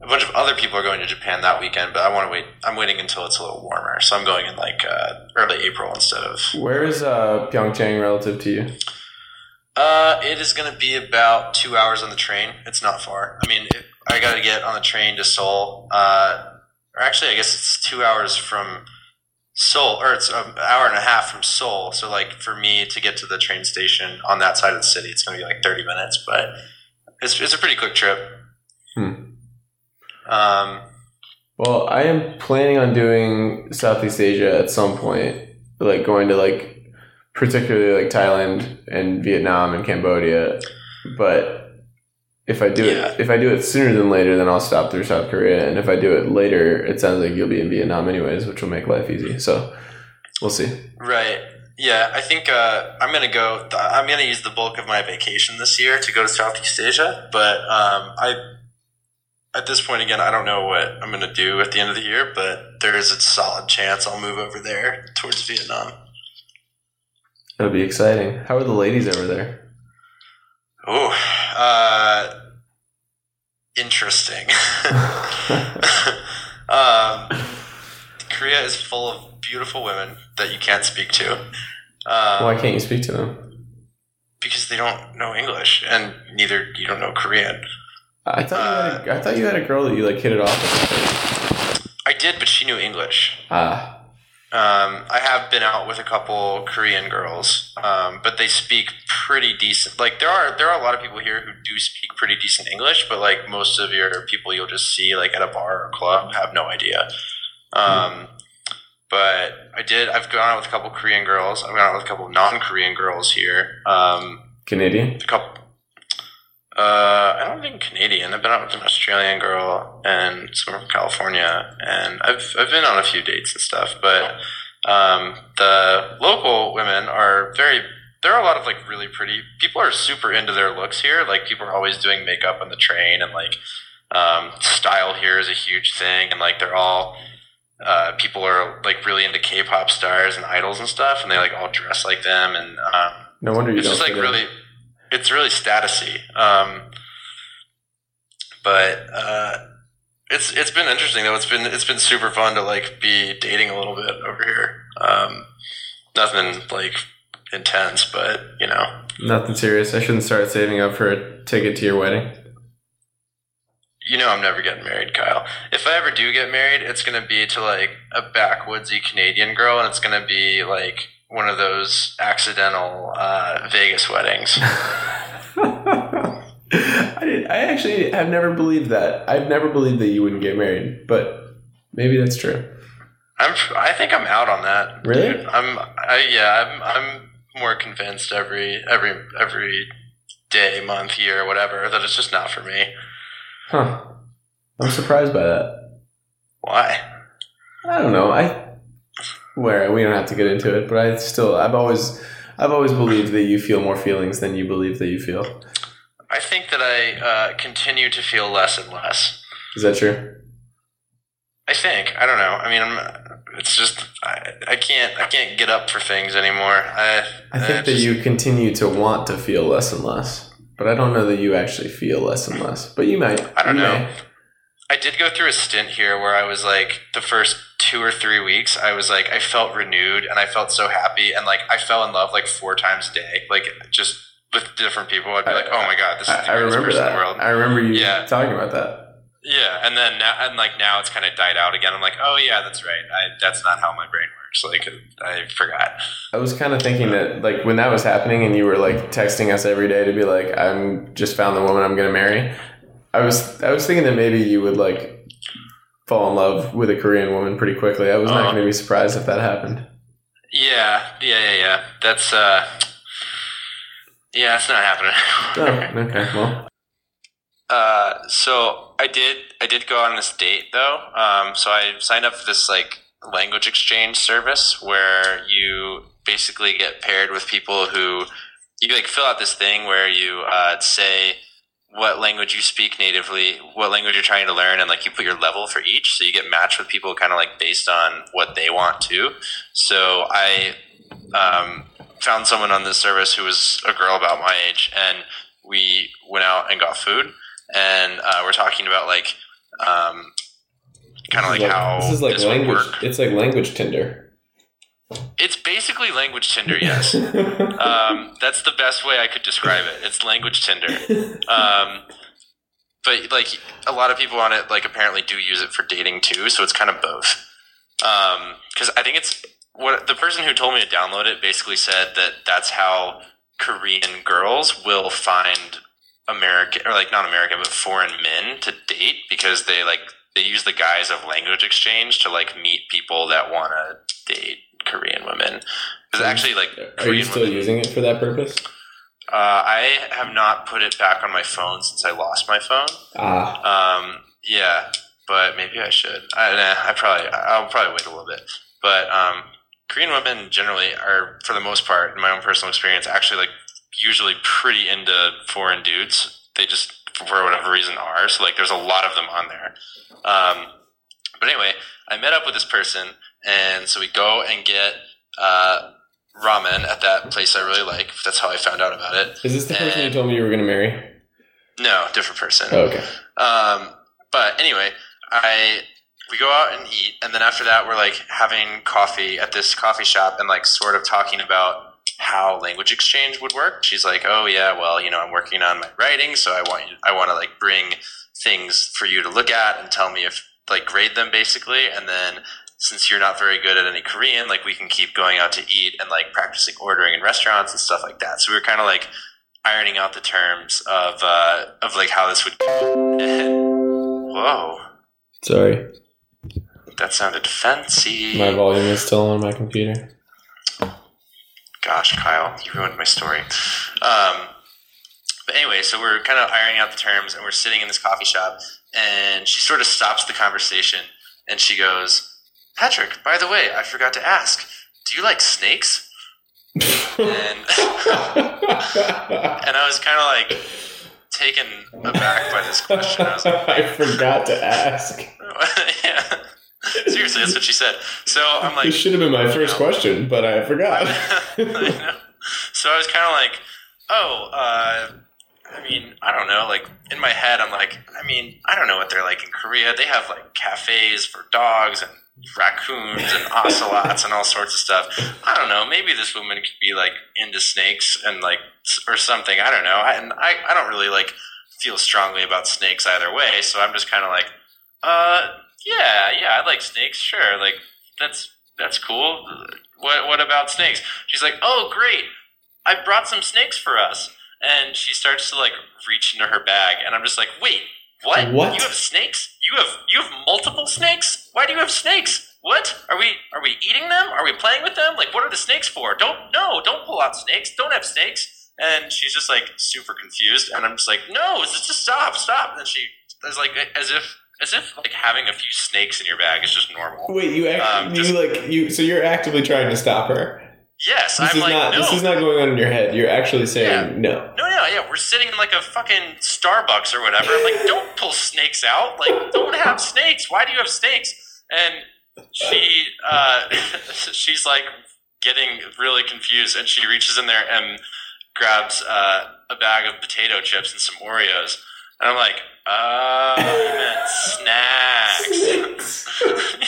a bunch of other people are going to Japan that weekend, but I want to wait. I'm waiting until it's a little warmer, so I'm going in like uh, early April instead of. Where is uh, Pyeongchang relative to you? Uh, it is going to be about two hours on the train. It's not far. I mean, it, I got to get on the train to Seoul. Uh, or actually, I guess it's two hours from Seoul, or it's an hour and a half from Seoul. So, like, for me to get to the train station on that side of the city, it's going to be like 30 minutes, but it's, it's a pretty quick trip. Hmm. Um, Well, I am planning on doing Southeast Asia at some point, like going to like particularly like Thailand and Vietnam and Cambodia. But if I do Yeah. it, if I do it sooner than later, then I'll stop through South Korea. And if I do it later, it sounds like you'll be in Vietnam anyways, which will make life easy. So we'll see. Right. Yeah, I think uh, I'm gonna go. I'm gonna use the bulk of my vacation this year to go to Southeast Asia. But um, I, at this point, again, I don't know what I'm gonna do at the end of the year. But there is a solid chance I'll move over there towards Vietnam. It'll be exciting. How are the ladies over there? Oh, uh, interesting. [LAUGHS] [LAUGHS] um, Korea is full of beautiful women that you can't speak to. Um, Why can't you speak to them? because they don't know English, and neither you don't know Korean. I thought you had a, I thought you had a girl that you like hit it off with. I did, but she knew English. Ah, Um, I have been out with a couple Korean girls, um, but they speak pretty decent. Like there are there are a lot of people here who do speak pretty decent English, but like most of your people you'll just see like at a bar or club have no idea. Um, but I did. I've gone out with a couple Korean girls. I've gone out with a couple non-Korean girls here. Um, Canadian. a couple. Uh, I don't think Canadian. I've been out with an Australian girl and someone from California, and I've I've been on a few dates and stuff. But um, the local women are very. There are a lot of like really pretty people are super into their looks here. Like people are always doing makeup on the train, and like um, style here is a huge thing, and like they're all. Uh, people are like really into K-pop stars and idols and stuff, and they like all dress like them, and um, No wonder you it's don't. just like in. It's really statusy. Um but uh it's it's been interesting though. It's been it's been super fun to like be dating a little bit over here. Um nothing like intense but you know. Nothing serious. I shouldn't start saving up for a ticket to your wedding. you know i'm never getting married kyle. If i ever do get married it's gonna be to like a backwoodsy canadian girl and it's gonna be like one of those accidental uh, vegas weddings [LAUGHS] I did, I actually have never believed that. I've never believed that you wouldn't get married, but maybe that's true. I'm. I think I'm out on that. Really? dude. I'm. I yeah. I'm. I'm more convinced every every every day, month, year, whatever that it's just not for me. Huh. I'm surprised by that. Why? I don't know. I where we don't have to get into it, but I still I've always I've always believed that you feel more feelings than you believe that you feel. I think that I uh, continue to feel less and less. Is that true? I think. I don't know. I mean, I'm, it's just I, I can't. I can't get up for things anymore. I. I think that you continue to want to feel less and less, but I don't know that you actually feel less and less. But you might. I don't You know. may. I did go through a stint here where I was like the first two or three weeks, I was like I felt renewed and I felt so happy and like I fell in love like four times a day, like just with different people. I'd be like, oh my god, this is the I, I greatest remember person that. in the world. I remember you Yeah. talking about that. Yeah, and then now and like now it's kind of died out again. I'm like, oh yeah, that's right. I, that's not how my brain works. Like I forgot. I was kind of thinking that, like, when that was happening, and you were like texting us every day to be like, "I'm just found the woman I'm going to marry." I was, I was thinking that maybe you would like fall in love with a Korean woman pretty quickly. I was not Uh-huh. going to be surprised if that happened. Yeah, yeah, yeah, yeah. That's uh, yeah, it's not happening. Oh, okay. Well, [LAUGHS] Uh, so I did I did go on this date though. Um, so I signed up for this like language exchange service where you basically get paired with people who you like fill out this thing where you uh, say what language you speak natively, what language you're trying to learn, and like you put your level for each. So you get matched with people kind of like based on what they want to. So I um, found someone on this service who was a girl about my age, and we went out and got food, and uh, we're talking about like um, kind of like, how this is like would language. It's like language Tinder. It's basically language Tinder, yes. [LAUGHS] um, that's the best way I could describe it. It's language Tinder. Um, but like a lot of people on it, like apparently do use it for dating too. So it's kind of both. Because I think it's what the person who told me to download it basically said that that's how Korean girls will find American or like not American but foreign men to date because they like they use the guise of language exchange to like meet people that want to date Korean women. Because actually, like Are you still women, using it for that purpose? uh, I have not put it back on my phone since I lost my phone. Ah, Um, yeah, but maybe I should. I, nah, I probably, I'll probably wait a little bit. But um, Korean women generally are, for the most part, in my own personal experience, actually like usually pretty into foreign dudes. They just, for whatever reason, are. So like, there's a lot of them on there. Um, but anyway, I met up with this person, and so we go and get uh, ramen at that place I really like. That's how I found out about it. is this the person you told me you were going to marry? No, different person. Oh, okay. Um, but anyway, I we go out and eat, and then after that, we're like having coffee at this coffee shop and like sort of talking about how language exchange would work. She's like, "Oh yeah, well, you know, I'm working on my writing, so I want you, I want to like bring things for you to look at and tell me if like grade them basically, and then since you're not very good at any Korean, like we can keep going out to eat and like practicing ordering in restaurants and stuff like that. So we were kind of like ironing out the terms of uh, of like how this would. And, [LAUGHS] whoa, Sorry, that sounded fancy. my volume is still on my computer. Gosh, Kyle, you ruined my story. Um, but anyway, so we're kind of ironing out the terms, and we're sitting in this coffee shop, and she sort of stops the conversation, and she goes, "Patrick, by the way, I forgot to ask. Do you like snakes?" [LAUGHS] And [LAUGHS] and I was kind of like taken aback by this question. I was like, [LAUGHS] I forgot to ask. yeah. Seriously, that's what she said. So I'm like, this should have been my first question, but I forgot. I know. So I was kind of like, oh, uh, I mean, I don't know. Like in my head, I'm like, I mean, I don't know what they're like in Korea. They have like cafes for dogs and raccoons and [LAUGHS] ocelots and all sorts of stuff. I don't know. Maybe this woman could be like into snakes and like or something. I don't know. I, and I, I don't really like feel strongly about snakes either way. So I'm just kind of like, uh, yeah, yeah, I like snakes. Sure, like that's that's cool. What what about snakes? She's like, oh great, I brought some snakes for us. And she starts to like reach into her bag, and I'm just like, wait, what? What? You have snakes? You have you have multiple snakes? Why do you have snakes? What are we are we eating them? Are we playing with them? Like, what are the snakes for? Don't no, don't pull out snakes. Don't have snakes. And she's just like super confused, and I'm just like, no, just just stop, stop. And she is like, as if as if like having a few snakes in your bag is just normal. Wait, you act, Um, you just- like you so you're actively trying to stop her. Yes, This I'm is like, not no, this is not going on in your head. You're actually saying no. No, no, yeah, we're sitting in like a fucking Starbucks or whatever. I'm like, don't pull snakes out. Like, don't have snakes. Why do you have snakes? And she, uh, [LAUGHS] she's like getting really confused, and she reaches in there and grabs uh, a bag of potato chips and some Oreos. And I'm like, uh, you [LAUGHS] [LAUGHS] meant snacks.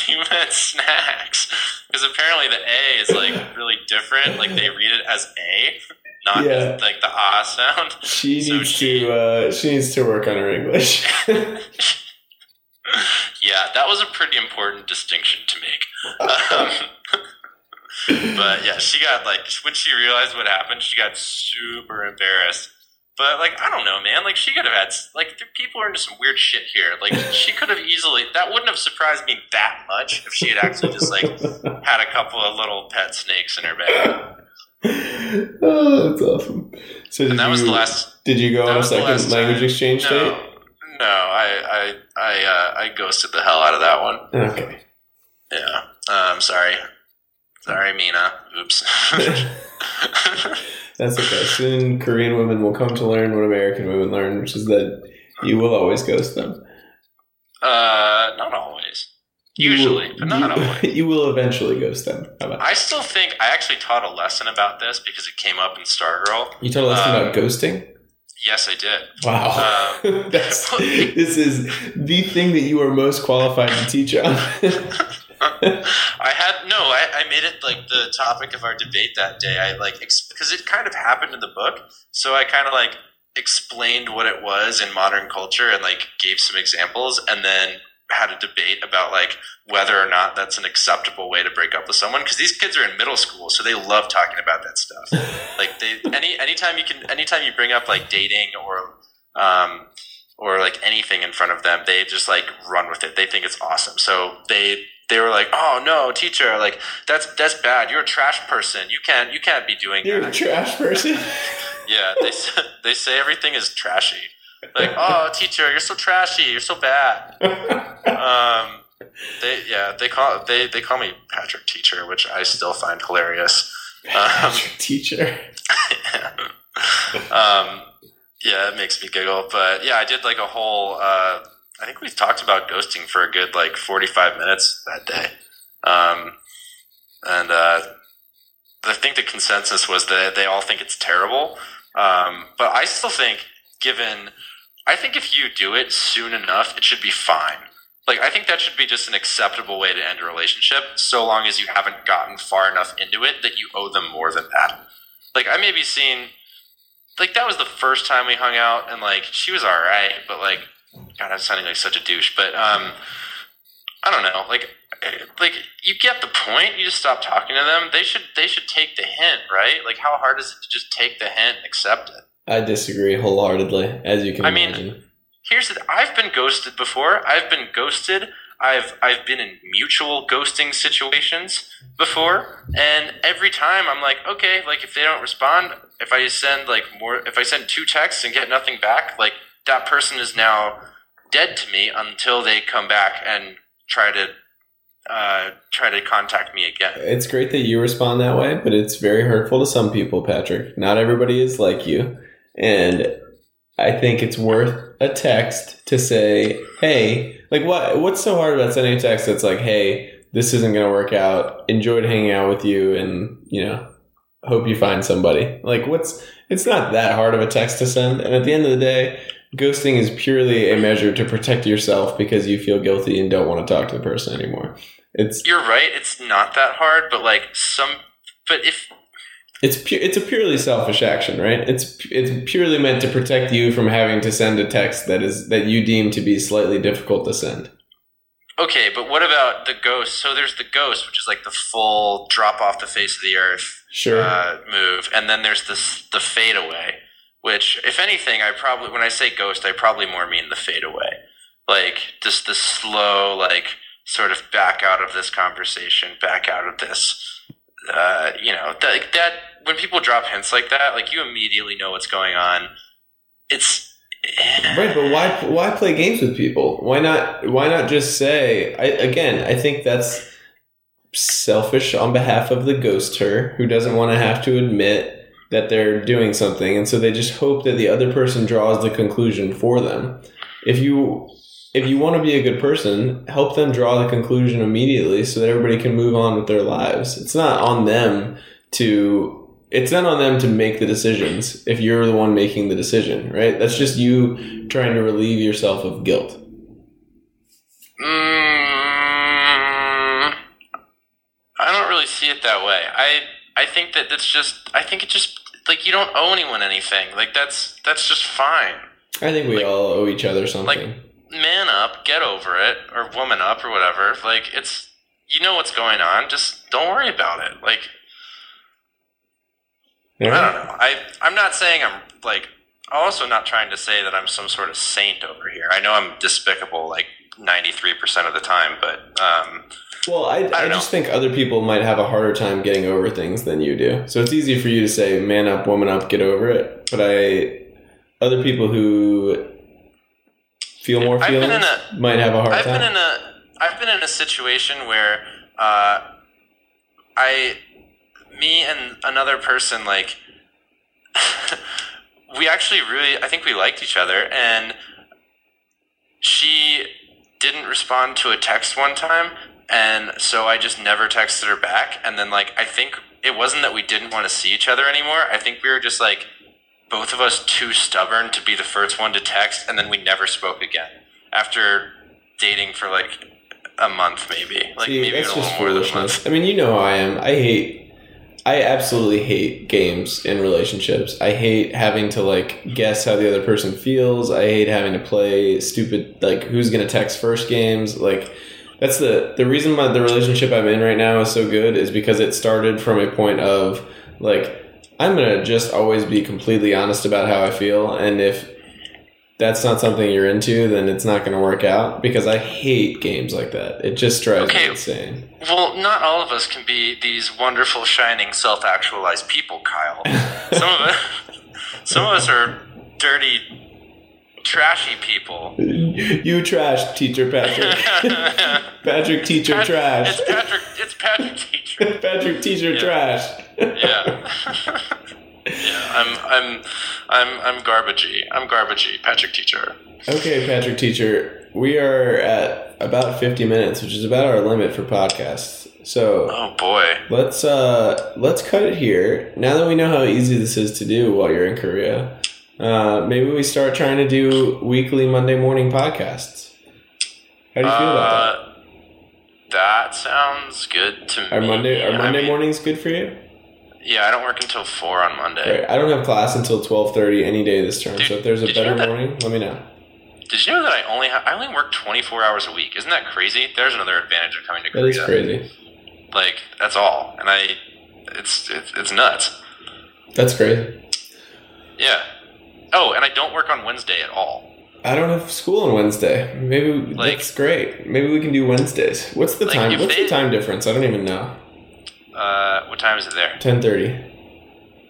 you meant snacks. Because apparently the A is like really different. Like they read it as A, not Yeah. as like the ah sound. She So needs she- to uh, she needs to work on her English. [LAUGHS] Yeah, that was a pretty important distinction to make. Um, but yeah, she got like when she realized what happened, she got super embarrassed. But like, I don't know, man. Like, she could have had like people are into some weird shit here. Like, she could have easily that wouldn't have surprised me that much if she had actually just like had a couple of little pet snakes in her bag. oh, that's awesome. So And that you, was the last. Did you go on a second language time. exchange No, date? no, I I I uh, I ghosted the hell out of that one. Okay. Yeah. Um, sorry. Sorry, Mina. Oops. [LAUGHS] [LAUGHS] That's okay. Soon Korean women will come to learn what American women learn, which is that you will always ghost them. uh, not always. You will- Usually, but not you, always. [LAUGHS] You will eventually ghost them. I still think I actually taught a lesson about this because it came up in Stargirl. you taught a lesson um, about ghosting? Yes, I did. Wow. um, [LAUGHS] [LAUGHS] this is the thing that you are most qualified to teach on. I had no. I, I made it like the topic of our debate that day. I like because it kind of happened in the book, so I kind of like explained what it was in modern culture and like gave some examples, and then had a debate about like whether or not that's an acceptable way to break up with someone because these kids are in middle school so they love talking about that stuff [LAUGHS] like they any anytime you can anytime you bring up like dating or um or like anything in front of them they just like run with it they think it's awesome so they they were like oh no teacher like that's that's bad you're a trash person you can't you can't be doing You're a trash person. [LAUGHS] yeah they they say everything is trashy like oh teacher you're so trashy you're so bad [LAUGHS] um they yeah they call they they call me patrick teacher which i still find hilarious um, teacher. [LAUGHS] um, yeah, it makes me giggle. But yeah, I did like a whole. Uh, I think we talked about ghosting for a good like forty-five minutes that day, um, and uh, I think the consensus was that they all think it's terrible. Um, but I still think, given, I think if you do it soon enough, it should be fine. Like I think that should be just an acceptable way to end a relationship, so long as you haven't gotten far enough into it that you owe them more than that. like I maybe seen like that was the first time we hung out, and like she was all right, but like God, I'm sounding like such a douche, but um, I don't know, like like you get the point. You just stop talking to them. They should they should take the hint, right? Like how hard is it to just take the hint and accept it? I disagree wholeheartedly, as you can I mean, imagine. Here's the I've been ghosted before. I've been ghosted. I've I've been in mutual ghosting situations before, and every time I'm like, okay, like if they don't respond, if I send like more, if I send two texts and get nothing back, like that person is now dead to me until they come back and try to uh, try to contact me again. It's great that you respond that way, but it's very hurtful to some people, Patrick. Not everybody is like you. And I think it's worth a text to say, hey, like what what's so hard about sending a text that's like, hey, this isn't gonna work out. Enjoyed hanging out with you and, you know, hope you find somebody. Like what's it's not that hard of a text to send. And at the end of the day, ghosting is purely a measure to protect yourself because you feel guilty and don't want to talk to the person anymore. It's You're right. It's not that hard, but like some, but if it's pu- it's a purely selfish action, right? It's it's purely meant to protect you from having to send a text that is that you deem to be slightly difficult to send. Okay, but what about the ghost? So there's the ghost, which is like the full drop off the face of the earth Sure. uh, move, and then there's this the fade away, which, if anything, I probably when I say ghost, I probably more mean the fade away, like just the slow, like sort of back out of this conversation, back out of this. Uh, you know that that when people drop hints like that, like you immediately know what's going on. It's Right, but why why play games with people? Why not why not just say I, again, I think that's selfish on behalf of the ghoster who doesn't want to have to admit that they're doing something and so they just hope that the other person draws the conclusion for them. If you if you want to be a good person, help them draw the conclusion immediately so that everybody can move on with their lives. It's not on them to it's not on them to make the decisions if you're the one making the decision, right? That's just you trying to relieve yourself of guilt. Mm, I don't really see it that way. I I think that it's just I think it just like you don't owe anyone anything. Like that's that's just fine. I think we Like- all owe each other something. Like man up, get over it, or woman up, or whatever. Like it's you know what's going on. Just don't worry about it. Like I don't know. I I'm not saying I'm like also not trying to say that I'm some sort of saint over here. I know I'm despicable like 93% of the time, but um Well, I, I, don't just think other people might have a harder time getting over things than you do. So it's easy for you to say, man up, woman up, get over it. But I, other people who feel more feelings in might have a hard time. I've time. been in a I've been in a situation where uh, I, me and another person like, [LAUGHS] we actually really I think we liked each other, and she didn't respond to a text one time, and so I just never texted her back, and then like I think it wasn't that we didn't want to see each other anymore. I think we were just like both of us too stubborn to be the first one to text, and then we never spoke again after dating for like a month, maybe. Like See, maybe that's a just little more than a foolishness. I mean, you know how I am. I hate, I absolutely hate games in relationships. I hate having to like guess how the other person feels. I hate having to play stupid like who's gonna text first games. Like that's the the reason why the relationship I'm in right now is so good is because it started from a point of like I'm gonna just always be completely honest about how I feel, and if that's not something you're into, then it's not going to work out because I hate games like that. It just drives Okay. me insane. Well, not all of us can be these wonderful, shining, self-actualized people, Kyle. [LAUGHS] Some of us, some of us are dirty, trashy people. You trash, teacher Patrick. [LAUGHS] Patrick, teacher Pat- trash. It's Patrick. It's Patrick [LAUGHS] Teacher. Patrick, teacher Yeah. trash. Yeah. I'm. I'm. I'm. I'm garbagey. I'm garbagey. Patrick Teacher. okay, Patrick, teacher. We are at about 50 minutes, which is about our limit for podcasts. So Oh boy. let's uh let's cut it here. Now that we know how easy this is to do while you're in Korea, uh, maybe we start trying to do weekly Monday morning podcasts. How do you feel about that? Uh, that sounds good to me. Are Monday I Monday mean, mornings good for you? Yeah, I don't work until four on Monday. Right. I don't have class until twelve thirty any day this term. Dude, so if there's a did you better know that- morning, let me know. Did you know that I only ha- I only work 24 hours a week? Isn't that crazy? There's another advantage of coming to That Korea. is crazy. Like that's all, and I, it's it's, it's nuts. That's crazy. Yeah. Oh, and I don't work on Wednesday at all. I don't have school on Wednesday. Maybe Like- that's great. Maybe we can do Wednesdays. What's the Like, time? What's they- the time difference? I don't even know. Uh, what time is it there? Ten thirty.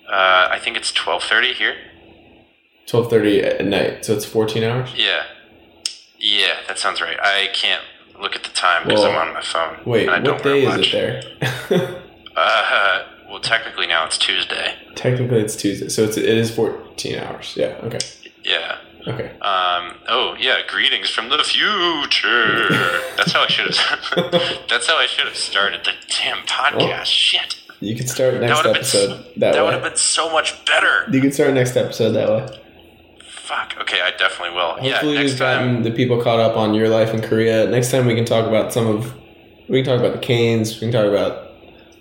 Uh, I think it's 12:30 here. Twelve thirty at night. So it's fourteen hours. Yeah. Yeah, that sounds right. I can't look at the time because Well, I'm on my phone. Wait, and I what day is it there? [LAUGHS] Uh, well, technically now it's Tuesday. Technically, it's Tuesday, so it's it is fourteen hours. Yeah. Okay. Yeah. Okay. Um. Oh, yeah. Greetings from the future. That's how I should have. [LAUGHS] that's how I should have started the damn podcast. Shit. You can start next been episode that, That would have been so much better. You can start next episode that way. Fuck. Okay, I definitely will. yeah. Hopefully, Next we've time. gotten the people caught up on your life in Korea. Next time, we can talk about some of. We can talk about the Canes. We can talk about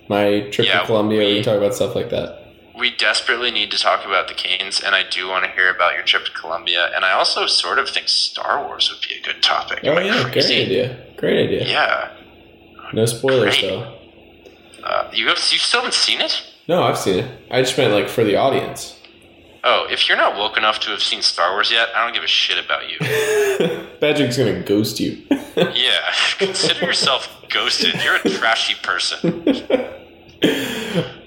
my trip Yeah, to Colombia. We, we- can talk about stuff like that. We desperately need to talk about the Canes, and I do want to hear about your trip to Colombia. And I also sort of think Star Wars would be a good topic. Oh yeah, great idea. Great idea. Yeah. No spoilers Great. though. Uh, you have you still haven't seen it? No, I've seen it. I just meant like for the audience. Oh, if you're not woke enough to have seen Star Wars yet, I don't give a shit about you. [LAUGHS] Patrick's gonna ghost you. [LAUGHS] Yeah, [LAUGHS] consider yourself ghosted. You're a trashy person.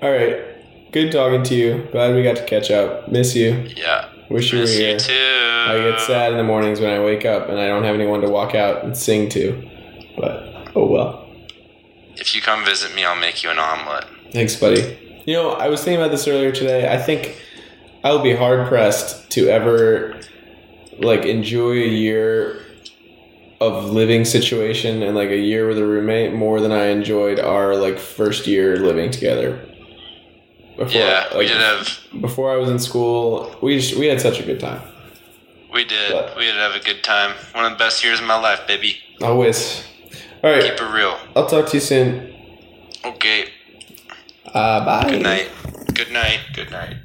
All right. Good talking to you. Glad we got to catch up. Miss you. Yeah. Wish you were here. you too. I get sad in the mornings when I wake up and I don't have anyone to walk out and sing to. But oh well. If you come visit me, I'll make you an omelet. Thanks, buddy. You know, I was thinking about this earlier today. I think I will be hard pressed to ever like enjoy a year of living situation and like a year with a roommate more than I enjoyed our like first year living together. Before, yeah, we did have before I was in school, we just, we had such a good time. we did But- we did have a good time. One of the best years of my life, baby. Always. All right, Keep it real. I'll talk to you soon. Okay. Uh, bye. Good night. Good night. Good night.